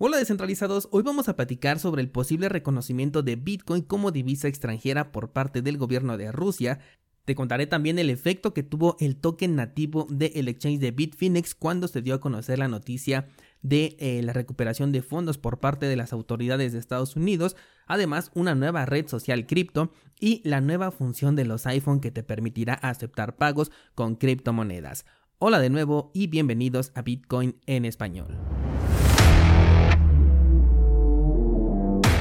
Hola descentralizados, hoy vamos a platicar sobre el posible reconocimiento de Bitcoin como divisa extranjera por parte del gobierno de Rusia. Te contaré también el efecto que tuvo el token nativo del exchange de Bitfinex cuando se dio a conocer la noticia de eh, la recuperación de fondos por parte de las autoridades de Estados Unidos, además una nueva red social cripto y la nueva función de los iPhone que te permitirá aceptar pagos con criptomonedas. Hola de nuevo y bienvenidos a Bitcoin en español.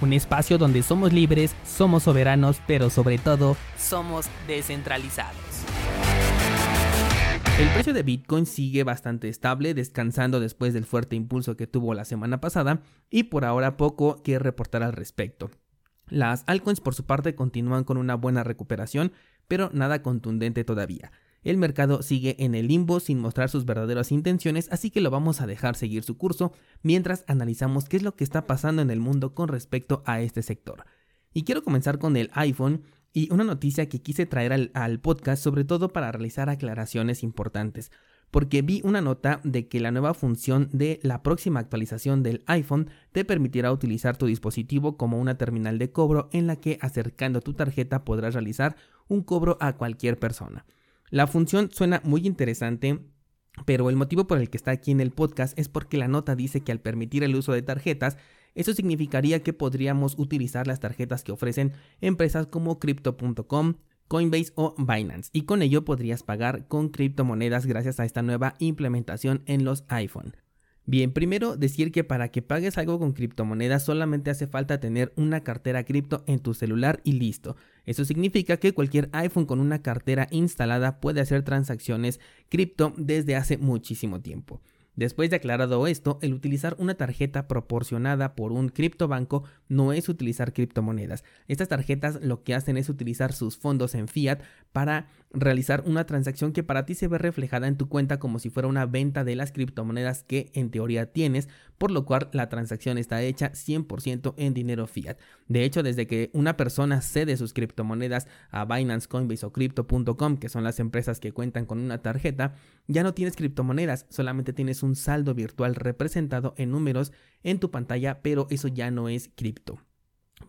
un espacio donde somos libres, somos soberanos, pero sobre todo somos descentralizados. El precio de Bitcoin sigue bastante estable, descansando después del fuerte impulso que tuvo la semana pasada y por ahora poco que reportar al respecto. Las altcoins por su parte continúan con una buena recuperación, pero nada contundente todavía. El mercado sigue en el limbo sin mostrar sus verdaderas intenciones, así que lo vamos a dejar seguir su curso mientras analizamos qué es lo que está pasando en el mundo con respecto a este sector. Y quiero comenzar con el iPhone y una noticia que quise traer al, podcast sobre todo para realizar aclaraciones importantes porque vi una nota de que la nueva función de la próxima actualización del iPhone te permitirá utilizar tu dispositivo como una terminal de cobro en la que acercando tu tarjeta podrás realizar un cobro a cualquier persona. La función suena muy interesante, pero el motivo por el que está aquí en el podcast es porque la nota dice que al permitir el uso de tarjetas, eso significaría que podríamos utilizar las tarjetas que ofrecen empresas como crypto.com, Coinbase o Binance y con ello podrías pagar con criptomonedas gracias a esta nueva implementación en los iPhone. Bien, primero decir que para que pagues algo con criptomonedas solamente hace falta tener una cartera cripto en tu celular y listo. Eso significa que cualquier iPhone con una cartera instalada puede hacer transacciones cripto desde hace muchísimo tiempo. Después de aclarado esto, el utilizar una tarjeta proporcionada por un criptobanco no es utilizar criptomonedas. Estas tarjetas lo que hacen es utilizar sus fondos en fiat para realizar una transacción que para ti se ve reflejada en tu cuenta como si fuera una venta de las criptomonedas que en teoría tienes, por lo cual la transacción está hecha 100% en dinero fiat. De hecho, desde que una persona cede sus criptomonedas a Binance, Coinbase o Crypto.com, que son las empresas que cuentan con una tarjeta, ya no tienes criptomonedas, solamente tienes un saldo virtual representado en números en tu pantalla, pero eso ya no es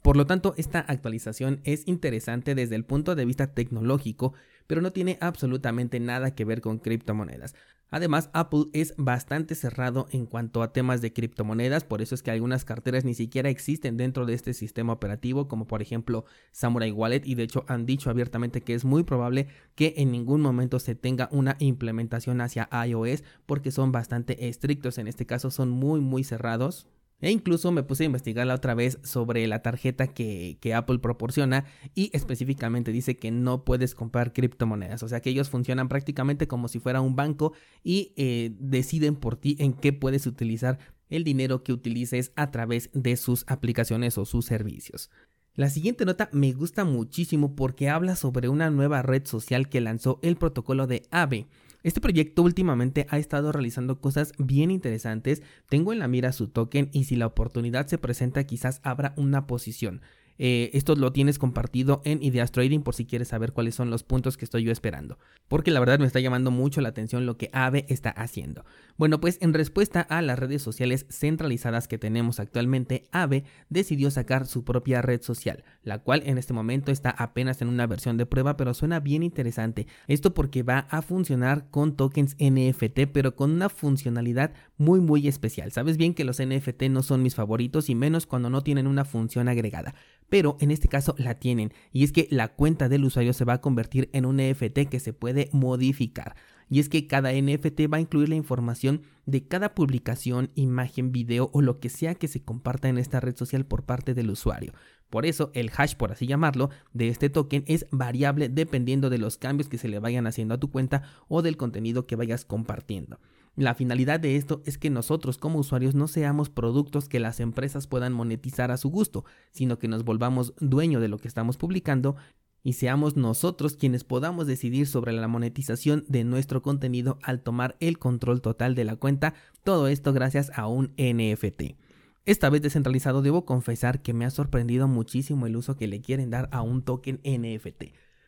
Por lo tanto, esta actualización es interesante desde el punto de vista tecnológico, pero no tiene absolutamente nada que ver con criptomonedas. Además, Apple es bastante cerrado en cuanto a temas de criptomonedas, por eso es que algunas carteras ni siquiera existen dentro de este sistema operativo, como por ejemplo Samurai Wallet, y de hecho han dicho abiertamente que es muy probable que en ningún momento se tenga una implementación hacia iOS, porque son bastante estrictos, en este caso son muy muy cerrados, e incluso me puse a investigar la otra vez sobre la tarjeta que, Apple proporciona y específicamente dice que no puedes comprar criptomonedas. O sea que ellos funcionan prácticamente como si fuera un banco y eh, deciden por ti en qué puedes utilizar el dinero que utilices a través de sus aplicaciones o sus servicios. La siguiente nota me gusta muchísimo porque habla sobre una nueva red social que lanzó el protocolo de AVE. Este proyecto últimamente ha estado realizando cosas bien interesantes, tengo en la mira su token y si la oportunidad se presenta quizás abra una posición. Eh, esto lo tienes compartido en Ideas Trading por si quieres saber cuáles son los puntos que estoy yo esperando. Porque la verdad me está llamando mucho la atención lo que AVE está haciendo. Bueno, pues en respuesta a las redes sociales centralizadas que tenemos actualmente, AVE decidió sacar su propia red social, la cual en este momento está apenas en una versión de prueba, pero suena bien interesante. Esto porque va a funcionar con tokens NFT, pero con una funcionalidad muy muy especial. Sabes bien que los NFT no son mis favoritos y menos cuando no tienen una función agregada pero en este caso la tienen y es que la cuenta del usuario se va a convertir en un NFT que se puede modificar. Y es que cada NFT va a incluir la información de cada publicación, imagen, video o lo que sea que se comparta en esta red social por parte del usuario. Por eso el hash, por así llamarlo, de este token es variable dependiendo de los cambios que se le vayan haciendo a tu cuenta o del contenido que vayas compartiendo. La finalidad de esto es que nosotros como usuarios no seamos productos que las empresas puedan monetizar a su gusto, sino que nos volvamos dueño de lo que estamos publicando y seamos nosotros quienes podamos decidir sobre la monetización de nuestro contenido al tomar el control total de la cuenta, todo esto gracias a un NFT. Esta vez descentralizado debo confesar que me ha sorprendido muchísimo el uso que le quieren dar a un token NFT.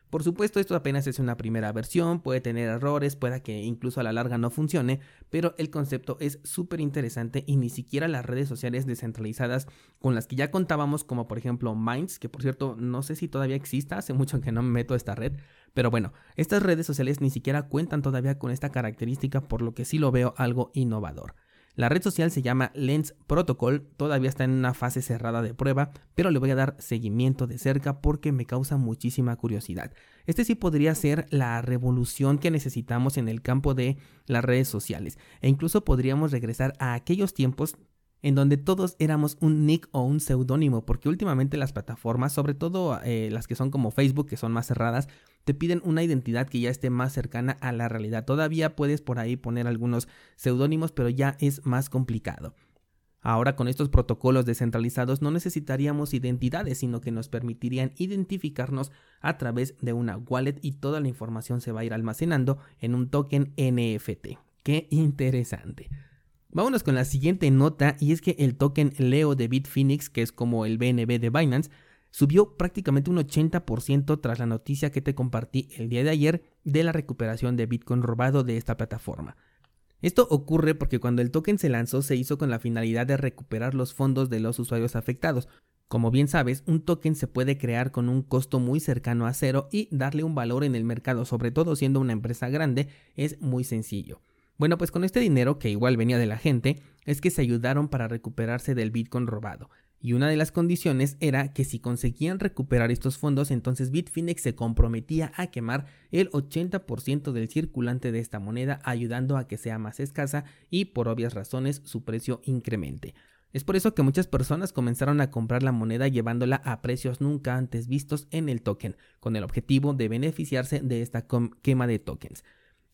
Por supuesto, esto apenas es una primera versión, puede tener errores, pueda que incluso a la larga no funcione, pero el concepto es súper interesante y ni siquiera las redes sociales descentralizadas con las que ya contábamos, como por ejemplo Minds, que por cierto no sé si todavía exista, hace mucho que no me meto a esta red, pero bueno, estas redes sociales ni siquiera cuentan todavía con esta característica, por lo que sí lo veo algo innovador. La red social se llama Lens Protocol, todavía está en una fase cerrada de prueba, pero le voy a dar seguimiento de cerca porque me causa muchísima curiosidad. Este sí podría ser la revolución que necesitamos en el campo de las redes sociales e incluso podríamos regresar a aquellos tiempos en donde todos éramos un nick o un seudónimo, porque últimamente las plataformas, sobre todo eh, las que son como Facebook, que son más cerradas, te piden una identidad que ya esté más cercana a la realidad. Todavía puedes por ahí poner algunos seudónimos, pero ya es más complicado. Ahora con estos protocolos descentralizados no necesitaríamos identidades, sino que nos permitirían identificarnos a través de una wallet y toda la información se va a ir almacenando en un token NFT. Qué interesante. Vámonos con la siguiente nota y es que el token Leo de Bitfinex, que es como el BNB de Binance, subió prácticamente un 80% tras la noticia que te compartí el día de ayer de la recuperación de Bitcoin robado de esta plataforma. Esto ocurre porque cuando el token se lanzó se hizo con la finalidad de recuperar los fondos de los usuarios afectados. Como bien sabes, un token se puede crear con un costo muy cercano a cero y darle un valor en el mercado, sobre todo siendo una empresa grande, es muy sencillo. Bueno, pues con este dinero, que igual venía de la gente, es que se ayudaron para recuperarse del Bitcoin robado. Y una de las condiciones era que si conseguían recuperar estos fondos, entonces Bitfinex se comprometía a quemar el 80% del circulante de esta moneda, ayudando a que sea más escasa y por obvias razones su precio incremente. Es por eso que muchas personas comenzaron a comprar la moneda llevándola a precios nunca antes vistos en el token, con el objetivo de beneficiarse de esta quema de tokens.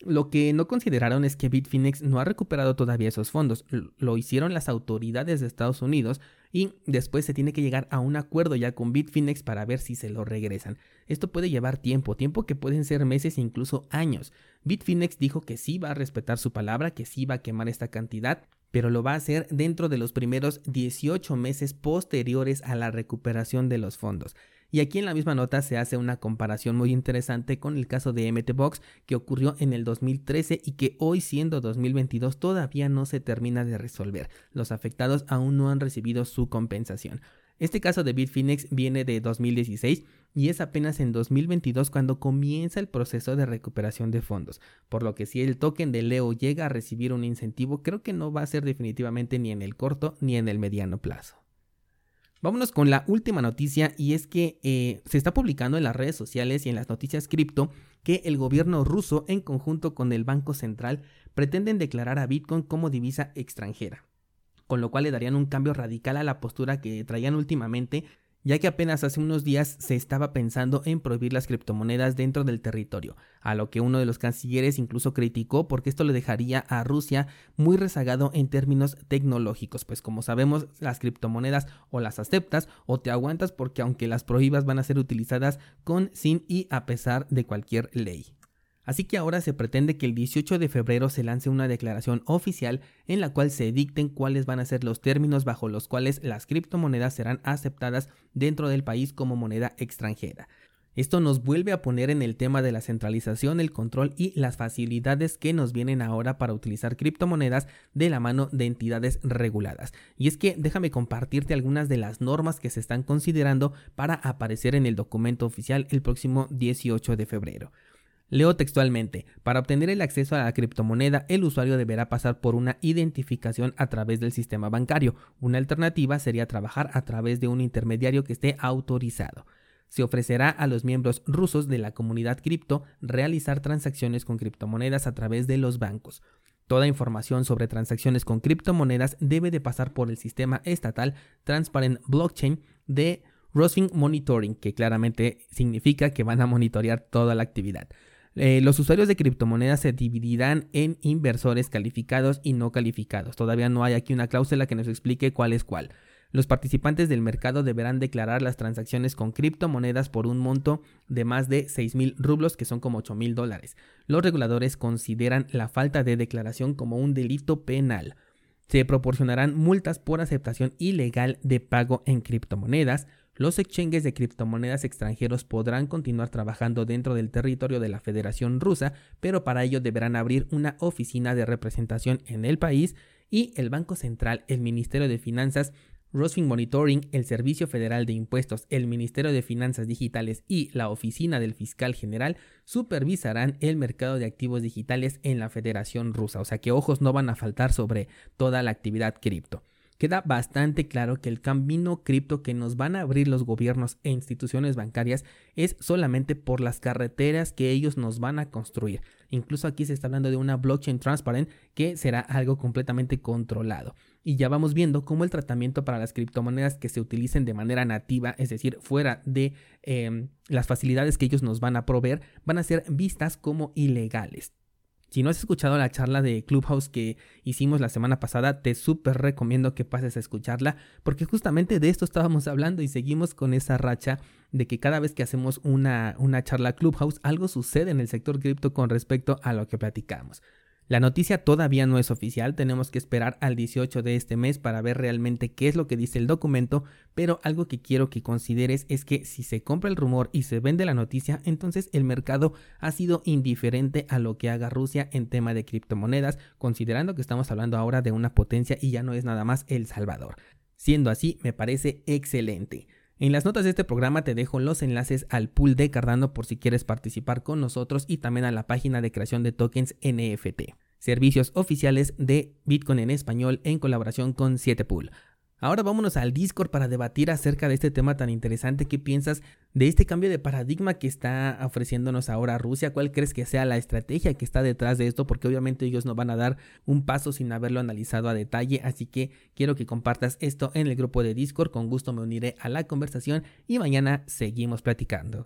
Lo que no consideraron es que Bitfinex no ha recuperado todavía esos fondos. Lo hicieron las autoridades de Estados Unidos y después se tiene que llegar a un acuerdo ya con Bitfinex para ver si se lo regresan. Esto puede llevar tiempo, tiempo que pueden ser meses e incluso años. Bitfinex dijo que sí va a respetar su palabra, que sí va a quemar esta cantidad, pero lo va a hacer dentro de los primeros 18 meses posteriores a la recuperación de los fondos. Y aquí en la misma nota se hace una comparación muy interesante con el caso de MTBox que ocurrió en el 2013 y que hoy siendo 2022 todavía no se termina de resolver. Los afectados aún no han recibido su compensación. Este caso de Bitfinex viene de 2016 y es apenas en 2022 cuando comienza el proceso de recuperación de fondos, por lo que si el token de Leo llega a recibir un incentivo, creo que no va a ser definitivamente ni en el corto ni en el mediano plazo. Vámonos con la última noticia y es que eh, se está publicando en las redes sociales y en las noticias cripto que el gobierno ruso en conjunto con el Banco Central pretenden declarar a Bitcoin como divisa extranjera, con lo cual le darían un cambio radical a la postura que traían últimamente ya que apenas hace unos días se estaba pensando en prohibir las criptomonedas dentro del territorio, a lo que uno de los cancilleres incluso criticó porque esto le dejaría a Rusia muy rezagado en términos tecnológicos, pues como sabemos las criptomonedas o las aceptas o te aguantas porque aunque las prohíbas van a ser utilizadas con, sin y a pesar de cualquier ley. Así que ahora se pretende que el 18 de febrero se lance una declaración oficial en la cual se dicten cuáles van a ser los términos bajo los cuales las criptomonedas serán aceptadas dentro del país como moneda extranjera. Esto nos vuelve a poner en el tema de la centralización, el control y las facilidades que nos vienen ahora para utilizar criptomonedas de la mano de entidades reguladas. Y es que déjame compartirte algunas de las normas que se están considerando para aparecer en el documento oficial el próximo 18 de febrero. Leo textualmente, para obtener el acceso a la criptomoneda, el usuario deberá pasar por una identificación a través del sistema bancario. Una alternativa sería trabajar a través de un intermediario que esté autorizado. Se ofrecerá a los miembros rusos de la comunidad cripto realizar transacciones con criptomonedas a través de los bancos. Toda información sobre transacciones con criptomonedas debe de pasar por el sistema estatal Transparent Blockchain de Rosing Monitoring, que claramente significa que van a monitorear toda la actividad. Eh, los usuarios de criptomonedas se dividirán en inversores calificados y no calificados. Todavía no hay aquí una cláusula que nos explique cuál es cuál. Los participantes del mercado deberán declarar las transacciones con criptomonedas por un monto de más de 6 mil rublos, que son como 8 mil dólares. Los reguladores consideran la falta de declaración como un delito penal. Se proporcionarán multas por aceptación ilegal de pago en criptomonedas. Los exchanges de criptomonedas extranjeros podrán continuar trabajando dentro del territorio de la Federación Rusa, pero para ello deberán abrir una oficina de representación en el país y el Banco Central, el Ministerio de Finanzas Rosfin Monitoring, el Servicio Federal de Impuestos, el Ministerio de Finanzas Digitales y la Oficina del Fiscal General supervisarán el mercado de activos digitales en la Federación Rusa. O sea que ojos no van a faltar sobre toda la actividad cripto queda bastante claro que el camino cripto que nos van a abrir los gobiernos e instituciones bancarias es solamente por las carreteras que ellos nos van a construir. Incluso aquí se está hablando de una blockchain transparent que será algo completamente controlado. Y ya vamos viendo cómo el tratamiento para las criptomonedas que se utilicen de manera nativa, es decir, fuera de em, las facilidades que ellos nos van a proveer, van a ser vistas como ilegales. Si no has escuchado la charla de Clubhouse que hicimos la semana pasada, te súper recomiendo que pases a escucharla, porque justamente de esto estábamos hablando y seguimos con esa racha de que cada vez que hacemos una, una charla Clubhouse, algo sucede en el sector cripto con respecto a lo que platicamos. La noticia todavía no es oficial, tenemos que esperar al 18 de este mes para ver realmente qué es lo que dice el documento, pero algo que quiero que consideres es que si se compra el rumor y se vende la noticia, entonces el mercado ha sido indiferente a lo que haga Rusia en tema de criptomonedas, considerando que estamos hablando ahora de una potencia y ya no es nada más El Salvador. Siendo así, me parece excelente. En las notas de este programa te dejo los enlaces al pool de Cardano por si quieres participar con nosotros y también a la página de creación de tokens NFT, servicios oficiales de Bitcoin en español en colaboración con 7pool. Ahora vámonos al Discord para debatir acerca de este tema tan interesante. ¿Qué piensas de este cambio de paradigma que está ofreciéndonos ahora Rusia? ¿Cuál crees que sea la estrategia que está detrás de esto? Porque obviamente ellos no van a dar un paso sin haberlo analizado a detalle. Así que quiero que compartas esto en el grupo de Discord. Con gusto me uniré a la conversación y mañana seguimos platicando.